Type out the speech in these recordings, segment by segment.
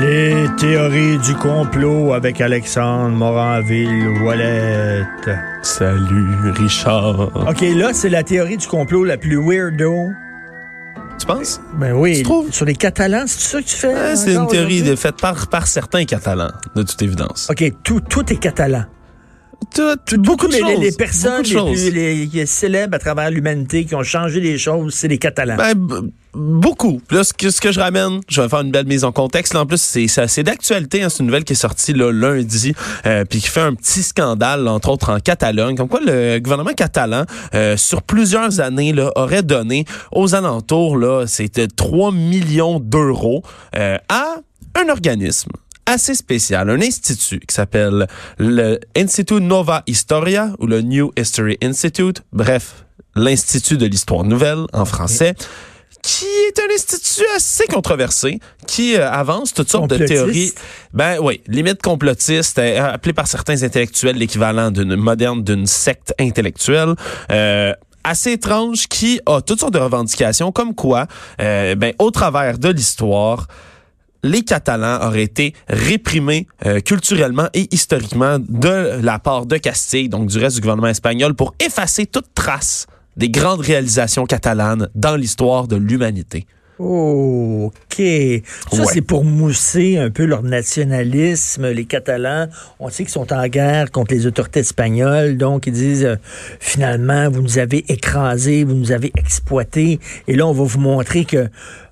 Les théories du complot avec Alexandre Moranville-Ouellette. Salut, Richard. OK, là, c'est la théorie du complot la plus weirdo. Tu penses? Ben oui. Tu trouves? Sur les Catalans, c'est ça que tu fais? Ah, c'est une théorie de- faite par, par certains Catalans, de toute évidence. OK, tout, tout est catalan. Tout, tout- Beaucoup de les, les- choses, les personnes beaucoup de les, plus, les- les célèbres à travers l'humanité qui ont changé les choses, c'est les Catalans. Ben, beaucoup. Là, ce que, ce que je ramène, je vais faire une belle mise en contexte. Là, en plus, c'est d'actualité. hein. C'est une nouvelle qui est sortie là, lundi, euh, puis qui fait un petit scandale, entre autres en Catalogne. Comme quoi, le gouvernement catalan, euh, sur plusieurs années, là, aurait donné aux alentours, là, c'était 3 millions d'euros euh, à un organisme assez spécial, un institut qui s'appelle le Institut Nova Historia ou le New History Institute, bref, l'Institut de l'Histoire Nouvelle en français, qui est un institut assez controversé, qui euh, avance toutes sortes de théories. Ben oui, limite complotiste, euh, appelé par certains intellectuels l'équivalent d'une moderne d'une secte intellectuelle. Euh, assez étrange qui a toutes sortes de revendications comme quoi euh, ben au travers de l'histoire les Catalans auraient été réprimés euh, culturellement et historiquement de la part de Castille, donc du reste du gouvernement espagnol, pour effacer toute trace des grandes réalisations catalanes dans l'histoire de l'humanité. Oh, OK. Ça, Ouais. c'est pour mousser un peu leur nationalisme. Les Catalans, on sait qu'ils sont en guerre contre les autorités espagnoles, donc ils disent euh, finalement, vous nous avez écrasés, vous nous avez exploités, et là, on va vous montrer que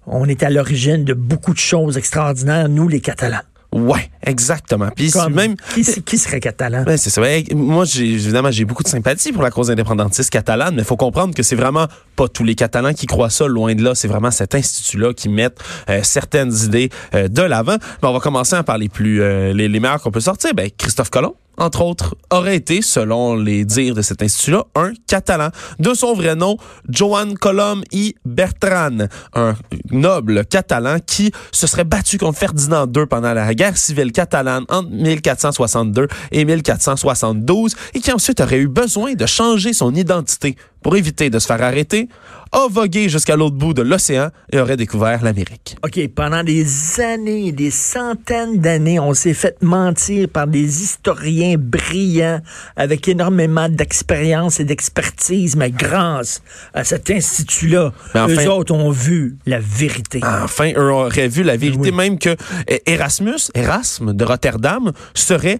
on est à l'origine de beaucoup de choses extraordinaires, nous, les Catalans. Ouais, exactement. Puis Comme- même qui, qui serait catalan? Ouais, c'est ça. Moi, j'ai évidemment, j'ai beaucoup de sympathie pour la cause indépendantiste catalane, mais il faut comprendre que c'est vraiment pas tous les Catalans qui croient ça, loin de là. C'est vraiment cet institut-là qui met euh, certaines idées euh, de l'avant. Mais on va commencer par les plus euh, les, les meilleurs qu'on peut sortir. Ben, Christophe Colomb, entre autres, aurait été, selon les dires de cet institut-là, un Catalan. De son vrai nom, Joan Colom y Bertran, un noble catalan qui se serait battu contre Ferdinand II pendant la guerre civile catalane entre 1462 et 1472 et qui ensuite aurait eu besoin de changer son identité pour éviter de se faire arrêter, a vogué jusqu'à l'autre bout de l'océan et aurait découvert l'Amérique. OK, pendant des années, des centaines d'années, on s'est fait mentir par des historiens brillants avec énormément d'expérience et d'expertise, mais grâce à cet institut-là, enfin- eux autres ont vu la vérité. Enfin, eux auraient vu la vérité, Oui. même que euh, Erasmus, Erasme de Rotterdam, serait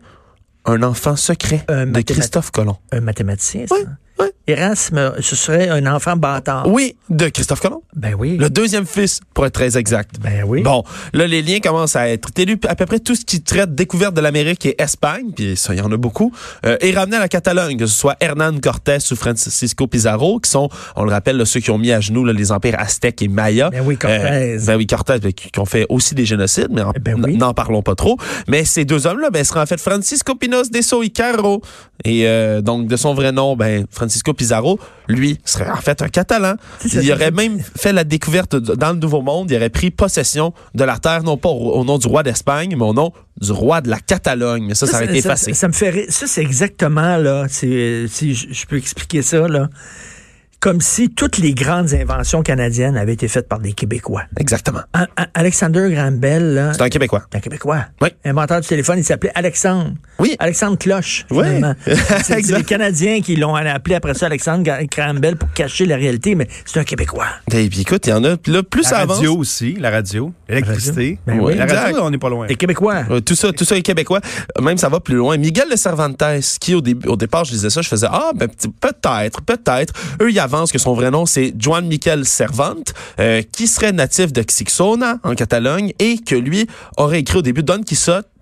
un enfant secret Un de Christophe Colomb. Un mathématicien, ça. Oui, oui. Erasme, ce serait un enfant bâtard. Oui, de Christophe Colomb. Ben oui. Le deuxième fils, pour être très exact. Ben oui. Bon, là, les liens commencent à être télus. À peu près tout ce qui traite découverte de l'Amérique et Espagne, puis ça, il y en a beaucoup, euh, est ramené à la Catalogne, que ce soit Hernán Cortés ou Francisco Pizarro, qui sont, on le rappelle, là, ceux qui ont mis à genoux là, les empires aztèques et mayas. Ben oui, Cortés. Euh, ben oui, Cortés, ben, qui, ont fait aussi des génocides, mais en- Ben oui. n'en parlons pas trop. Mais ces deux hommes-là, ben, seraient en fait Francisco Pinos de Soicaro. Et euh, donc, de son vrai nom, ben, Francisco Pizarro, lui, serait en fait un Catalan. Il aurait même fait la découverte de- dans le Nouveau Monde. Il aurait pris possession de la terre, non pas au, au nom du roi d'Espagne, mais au nom du roi de la Catalogne. Mais ça, ça, aurait été effacé. Ça, me fait. Ça, c'est exactement, là, si je, je peux expliquer ça, là, comme si toutes les grandes inventions canadiennes avaient été faites par des Québécois. Exactement. A- A- Alexander Graham Bell, là, C'est un Québécois. c'est un Québécois. Oui. Inventeur du téléphone, il s'appelait Alexandre. Oui. Alexandre Cloche, Oui. C'est- les Canadiens qui l'ont appelé après ça Alexandre Gra- Graham Bell pour cacher la réalité, mais c'est un Québécois. Et puis écoute, il y en a. Puis là, plus La ça avance. radio aussi, la radio, l'électricité. Ben oui. La radio, Exact. on n'est pas loin. Les Québécois. Euh, tout ça, tout ça est québécois. Même ça va plus loin. Miguel de Cervantes, qui au début, au départ, je disais ça, je faisais ah ben peut-être, peut-être. Eux, ils avancent que son vrai nom c'est Juan Miquel Cervantes, euh, qui serait natif de Xixona en Catalogne et que lui aurait écrit au début Don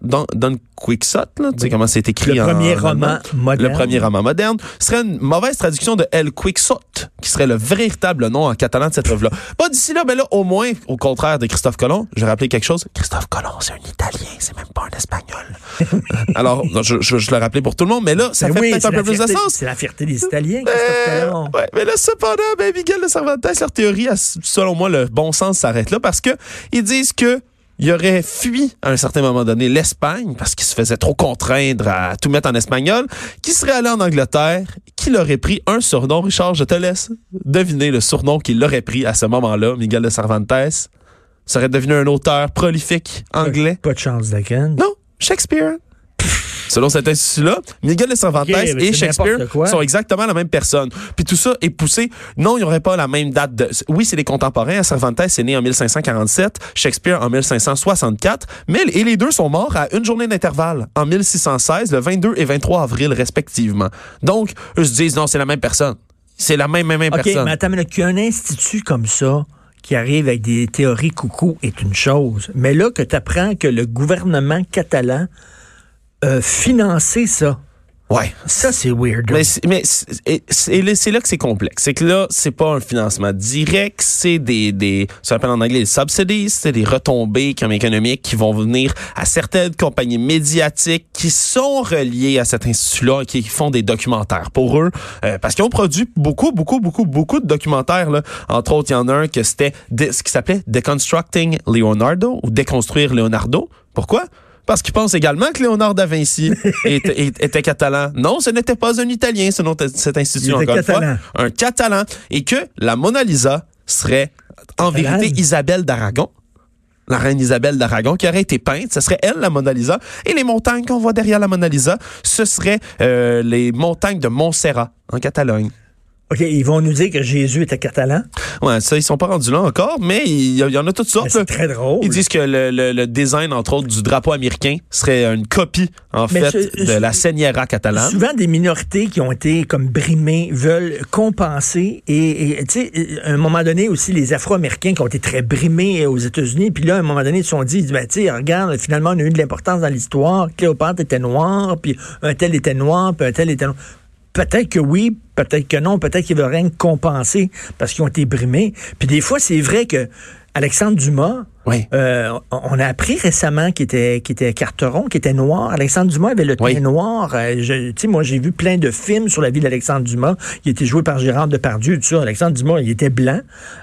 Don, Don Quixote, là, tu sais comment c'est écrit Le en premier en roman moderne. Le premier roman moderne serait une mauvaise traduction de El Quixote, qui serait le véritable nom en catalan de cette œuvre-là. Pas d'ici là, mais là, au moins, au contraire de Christophe Colomb, je vais rappeler quelque chose. Christophe Colomb, c'est un Italien, c'est même pas un Espagnol. Alors, je, je, je le rappelais pour tout le monde, mais là, ça Ben fait oui, peut-être un peu plus de sens. C'est la fierté des Italiens, Christophe Colomb. ouais, mais là, cependant, ben, Miguel de Cervantes, leur théorie, selon moi, le bon sens s'arrête là parce que ils disent que il aurait fui à un certain moment donné l'Espagne parce qu'il se faisait trop contraindre à tout mettre en espagnol, qui serait allé en Angleterre, qu'il aurait pris un surnom. Richard, je te laisse deviner le surnom qu'il aurait pris à ce moment-là, Miguel de Cervantes. Serait devenu un auteur prolifique anglais. Pas de chance d'Aken. Non, Shakespeare. Selon cet institut-là, Miguel de Cervantes et Shakespeare sont exactement la même personne. Puis tout ça est poussé. Non, il n'y aurait pas la même date de. Oui, c'est des contemporains. Cervantes est né en 1547, Shakespeare en 1564, mais et les deux sont morts à une journée d'intervalle, en 1616, le 22 et 23 avril respectivement. Donc, eux se disent non, c'est la même personne. C'est la même, même, même OK, personne. mais attends, mais qu'un institut comme ça qui arrive avec des théories coucou est une chose. Mais là, que tu apprends que le gouvernement catalan a financé ça, Ouais. ça, c'est weird. Mais, c'est- mais c'est et là que c'est complexe. C'est que là, c'est pas un financement direct, c'est des, des, ça s'appelle en anglais des subsidies, c'est des retombées comme économiques qui vont venir à certaines compagnies médiatiques qui sont reliées à cet institut-là, qui font des documentaires pour eux, euh, parce qu'ils ont produit beaucoup, beaucoup, beaucoup, beaucoup de documentaires. Là. Entre autres, il y en a un que c'était ce qui s'appelait Deconstructing Leonardo ou Déconstruire Leonardo. Pourquoi? Parce qu'ils pensent également que Léonard da Vinci était, catalan. Non, ce n'était pas un Italien, selon t- cet institut, Il était encore une catalan. fois. Un Catalan. Et que la Mona Lisa serait, en vérité, Isabelle d'Aragon. La reine Isabelle d'Aragon, qui aurait été peinte, ce serait elle, la Mona Lisa. Et les montagnes qu'on voit derrière la Mona Lisa, ce seraient euh, les montagnes de Montserrat, en Catalogne. OK, ils vont nous dire que Jésus était catalan. Ouais, ça, ils sont pas rendus là encore, mais il y, en a toutes sortes. c'est là. très drôle. Ils disent que le, le- le design, entre autres, du drapeau américain serait une copie, en Mais fait, de la Seignera catalane. Souvent, des minorités qui ont été comme brimées veulent compenser. Et tu sais, à un moment donné aussi, les Afro-Américains qui ont été très brimés aux États-Unis. Puis là, à un moment donné, ils se sont dit, ben, tu sais, regarde, finalement, on a eu de l'importance dans l'histoire. Cléopâtre était noire, puis un tel était noir, puis un tel était noir. Peut-être que oui, peut-être que non, peut-être qu'il veut rien compenser parce qu'ils ont été brimés. Puis des fois, c'est vrai que Alexandre Dumas, Oui. euh, on a appris récemment qu'il était, qu'il était carteron, qu'il était noir. Alexandre Dumas avait le teint Oui. noir. Euh, Tu sais, moi, j'ai vu plein de films sur la vie d'Alexandre Dumas. Il était joué par Gérard Depardieu, tout ça. Alexandre Dumas, il était blanc.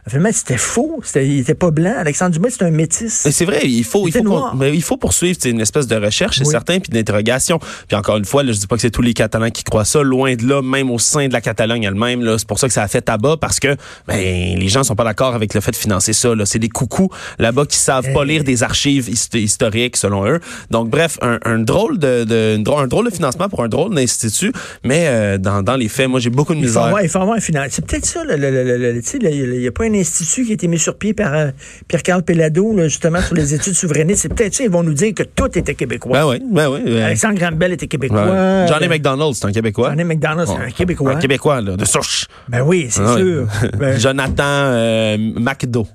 Finalement, c'était faux. C'était, il était pas blanc. Alexandre Dumas, c'est un métis. Mais c'est vrai, il faut, Il il faut, noir. mais il faut poursuivre c'est une espèce de recherche, c'est certain, puis d'interrogation. Puis encore une fois, là, je dis pas que c'est tous les Catalans qui croient ça, loin de là, même au sein de la Catalogne elle-même. Là, c'est pour ça que ça a fait tabac parce que ben, les gens sont pas d'accord avec le fait de financer ça. Là, c'est des coucous là-bas qui savent pas lire des archives hist- historiques selon eux. Donc bref, un, un drôle de, de une drôle- un drôle de financement pour un drôle d'institut, mais euh, dans, dans les faits, moi j'ai beaucoup de Il faut misère. il faut avoir un financement. C'est peut-être ça. le- Il n'y a pas un institut qui a été mis sur pied par euh, Pierre-Carl Pellado, là, justement, sur les études souverainistes. C'est peut-être ça. Ils vont nous dire que tout était québécois. Ben oui, ben oui. ben- Alexandre Grambel était québécois. Johnny Euh, McDonald, c'est un Québécois. Johnny McDonald, c'est un Québécois. Un Québécois, là, de souche. Ben oui, c'est Ah sûr. Ben, Jonathan euh, McDo.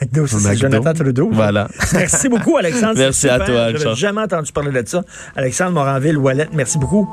McDo, c'est. Jonathan Trudeau. Voilà. Merci beaucoup, Alexandre. Merci à toi, Richard. jamais entendu parler de ça. Alexandre Moranville, Wallet, merci beaucoup.